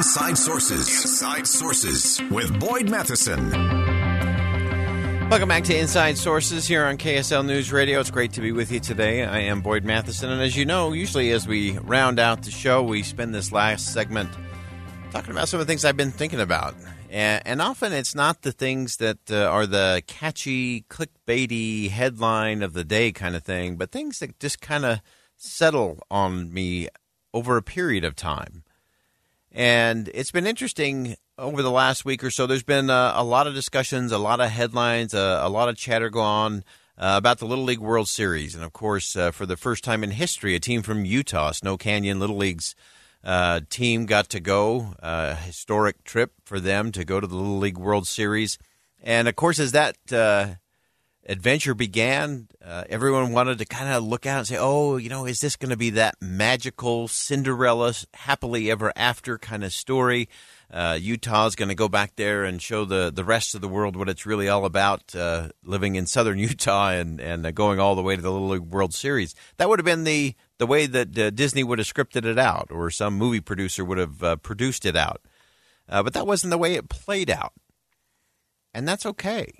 Inside Sources. Inside Sources with Boyd Matheson. Welcome back to Inside Sources here on KSL News Radio. It's great to be with you today. I am Boyd Matheson, and as you know, usually as we round out the show, we spend this last segment talking about some of the things I've been thinking about. And, often it's not the things that uh, are the catchy, clickbaity headline of the day kind of thing, but things that just kind of settle on me over a period of time. And it's been interesting over the last week or so. There's been uh, a lot of discussions, a lot of headlines, uh, a lot of chatter go on uh, about the Little League World Series. And of course, uh, for the first time in history, a team from Utah, Snow Canyon Little League's uh, team, got to go. A historic trip for them to go to the Little League World Series. And of course, as that uh, adventure began, uh, everyone wanted to kind of look out and say, oh, you know, is this going to be that magical Cinderella happily ever after kind of story? Uh, Utah's going to go back there and show the, the rest of the world what it's really all about, uh, living in southern Utah and, and uh, going all the way to the Little League World Series. That would have been the, the way that uh, Disney would have scripted it out, or some movie producer would have uh, produced it out. but that wasn't the way it played out. And that's okay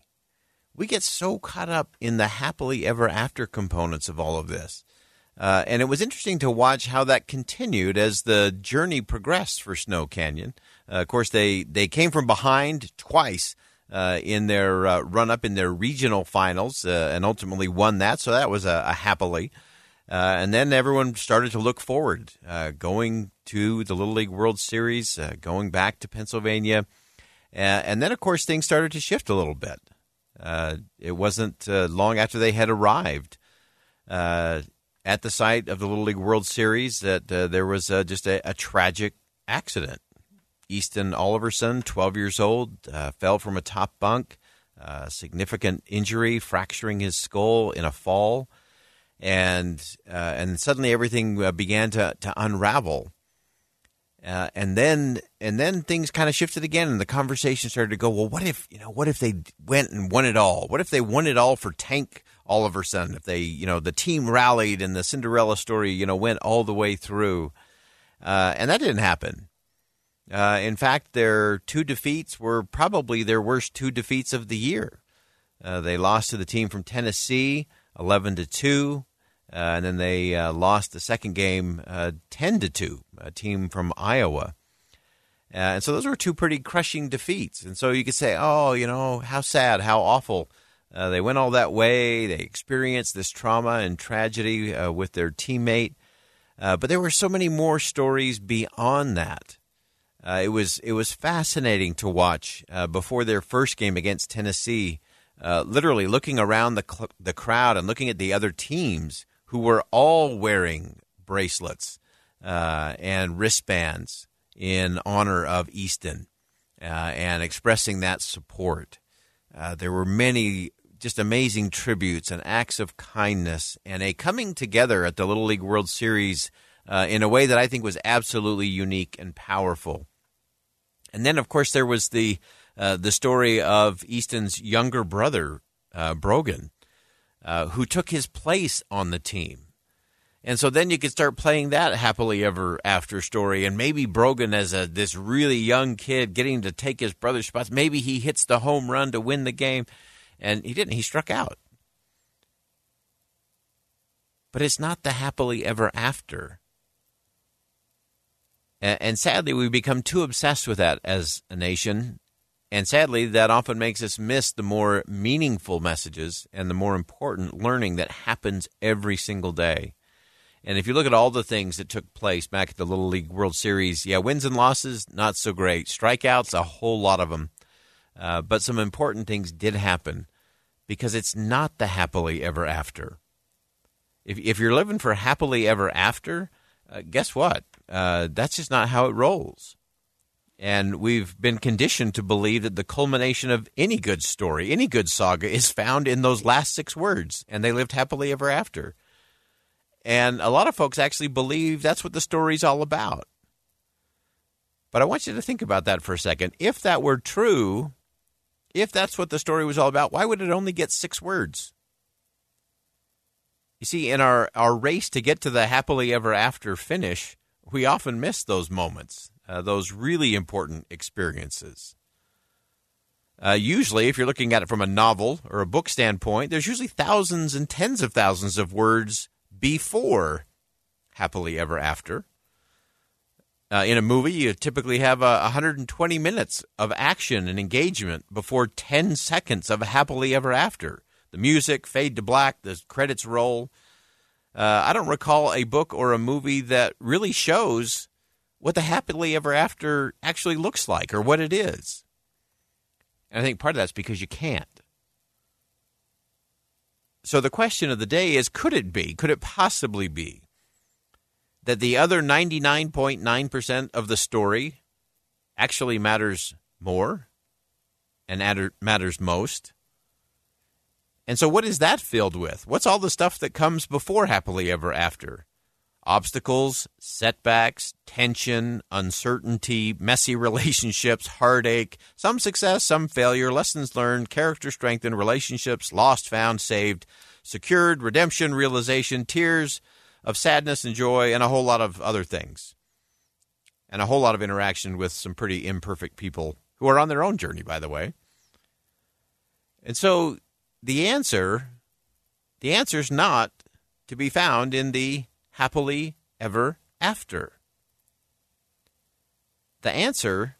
we get so caught up in the happily ever after components of all of this. Uh, and it was interesting to watch how that continued as the journey progressed for Snow Canyon. Uh, of course, they, they came from behind twice uh, in their uh, run up in their regional finals uh, and ultimately won that. So that was a, a happily. Uh, and then everyone started to look forward, going to the Little League World Series, going back to Pennsylvania. and then, of course, things started to shift a little bit. Uh, it wasn't uh, long after they had arrived uh, at the site of the Little League World Series that uh, there was uh, just a, a, tragic accident. Easton Oliverson, 12 years old, uh, fell from a top bunk, significant injury, fracturing his skull in a fall, and and suddenly everything began to to unravel. Uh, and then and then things kind of shifted again, and the conversation started to go. Well, what if you know? What if they went and won it all? What if they won it all for Tank Oliverson? If they you know the team rallied and the Cinderella story you know went all the way through, uh, and that didn't happen. Uh, in fact, their two defeats were probably their worst two defeats of the year. Uh, they lost to the team from Tennessee, eleven to two. Uh, and then they uh, lost the second game uh, 10 to 2, a team from Iowa. Uh, and so those were two pretty crushing defeats. And so you could say, oh, you know, how sad, how awful. Uh, they went all that way. They experienced this trauma and tragedy uh, with their teammate. but there were so many more stories beyond that. it was it was fascinating to watch before their first game against Tennessee. literally looking around the cl- the crowd and looking at the other teams who were all wearing bracelets uh, and wristbands in honor of Easton uh, and expressing that support. Uh, there were many just amazing tributes and acts of kindness and a coming together at the Little League World Series uh, in a way that I think was absolutely unique and powerful. And then, of course, there was the uh, the story of Easton's younger brother, uh, Brogan, uh, who took his place on the team. And so then you could start playing that happily ever after story. And maybe Brogan, as a this really young kid, getting to take his brother's spots, maybe he hits the home run to win the game. And he didn't. He struck out. But it's not the happily ever after. And sadly, we become too obsessed with that as a nation and sadly, that often makes us miss the more meaningful messages and the more important learning that happens every single day. And if you look at all the things that took place back at the Little League World Series, yeah, wins and losses, not so great. Strikeouts, a whole lot of them. Uh, but some important things did happen because it's not the happily ever after. If, if you're living for happily ever after, uh, guess what? Uh, that's just not how it rolls And we've been conditioned to believe that the culmination of any good story, any good saga, is found in those last six words. And they lived happily ever after. And a lot of folks actually believe that's what the story's all about. But I want you to think about that for a second. If that were true, if that's what the story was all about, why would it only get six words? You see, in our, our race to get to the happily ever after finish, we often miss those moments, uh, those really important experiences. Uh, usually, if you're looking at it from a novel or a book standpoint, there's usually thousands and tens of thousands of words before happily ever after. Uh, in a movie, you typically have uh, 120 minutes of action and engagement before 10 seconds of happily ever after. The music fade to black, the credits roll. Uh, I don't recall a book or a movie that really shows what the happily ever after actually looks like or what it is. And I think part of that's because you can't. So the question of the day is could it be, could it possibly be that the other 99.9% of the story actually matters more and matters most? And so, what is that filled with? What's all the stuff that comes before happily ever after? Obstacles, setbacks, tension, uncertainty, messy relationships, heartache, some success, some failure, lessons learned, character strengthened, relationships lost, found, saved, secured, redemption, realization, tears of sadness and joy, and a whole lot of other things. And a whole lot of interaction with some pretty imperfect people who are on their own journey, by the way. And so the answer, the answer is not to be found in the happily ever after. The answer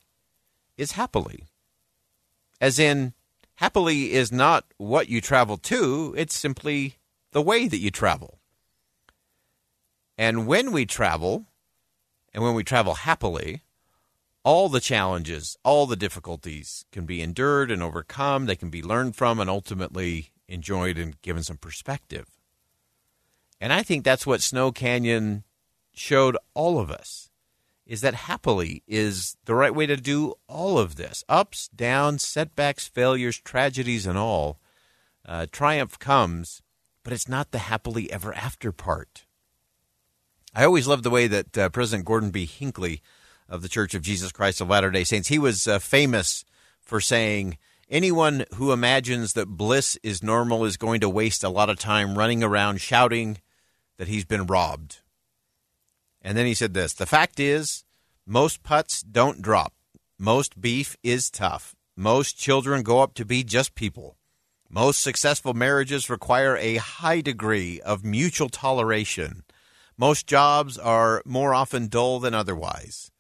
is happily. As in, happily is not what you travel to, it's simply the way that you travel. And when we travel, and when we travel happily, all the challenges, all the difficulties can be endured and overcome. They can be learned from and ultimately enjoyed and given some perspective. And I think that's what Snow Canyon showed all of us is that happily is the right way to do all of this ups, downs, setbacks, failures, tragedies, and all. Uh, triumph comes, but it's not the happily ever after part. I always loved the way that uh, President Gordon B. Hinckley of the Church of Jesus Christ of Latter day Saints. He was uh, famous for saying, Anyone who imagines that bliss is normal is going to waste a lot of time running around shouting that he's been robbed. And then he said this The fact is, most putts don't drop. Most beef is tough. Most children grow up to be just people. Most successful marriages require a high degree of mutual toleration. Most jobs are more often dull than otherwise.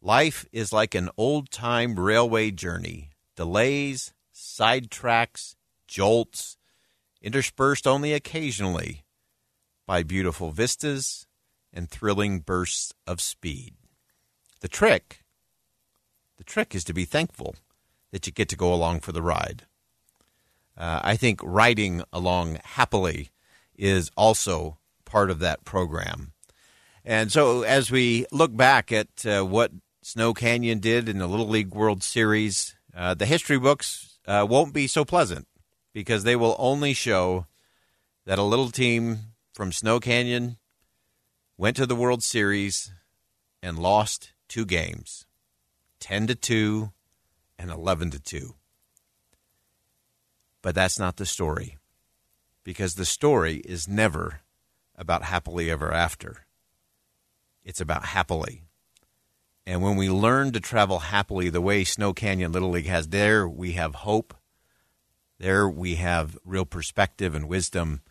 Life is like an old time railway journey delays, sidetracks, jolts, interspersed only occasionally by beautiful vistas and thrilling bursts of speed. The trick, the trick is to be thankful that you get to go along for the ride. Uh, I think riding along happily is also part of that program. And so, as we look back at uh, what Snow Canyon did in the Little League World Series. Uh, the history books uh, won't be so pleasant because they will only show that a little team from Snow Canyon went to the World Series and lost two games 10 to 2 and 11 to 2. But that's not the story because the story is never about happily ever after. It's about happily. And when we learn to travel happily the way Snow Canyon Little League has, there we have hope. There we have real perspective and wisdom.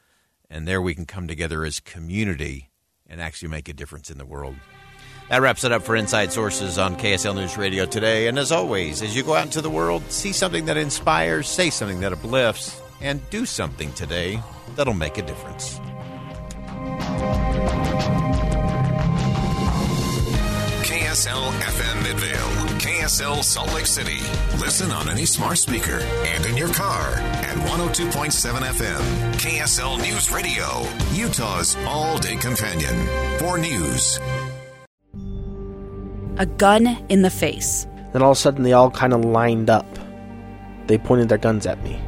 And there we can come together as community and actually make a difference in the world. That wraps it up for Inside Sources on KSL News Radio today. And as always, as you go out into the world, see something that inspires, say something that uplifts, and do something today that'll make a difference. KSL FM Midvale, KSL Salt Lake City. Listen on any smart speaker and in your car at 102.7 FM. KSL News Radio, Utah's all day companion for news. a gun in the face. Then all of a sudden, they all kind of lined up. They pointed their guns at me.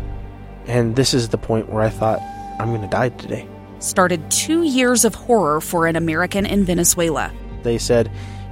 And this is the point where I thought, I'm going to die today. Started two years of horror for an American in Venezuela. They said,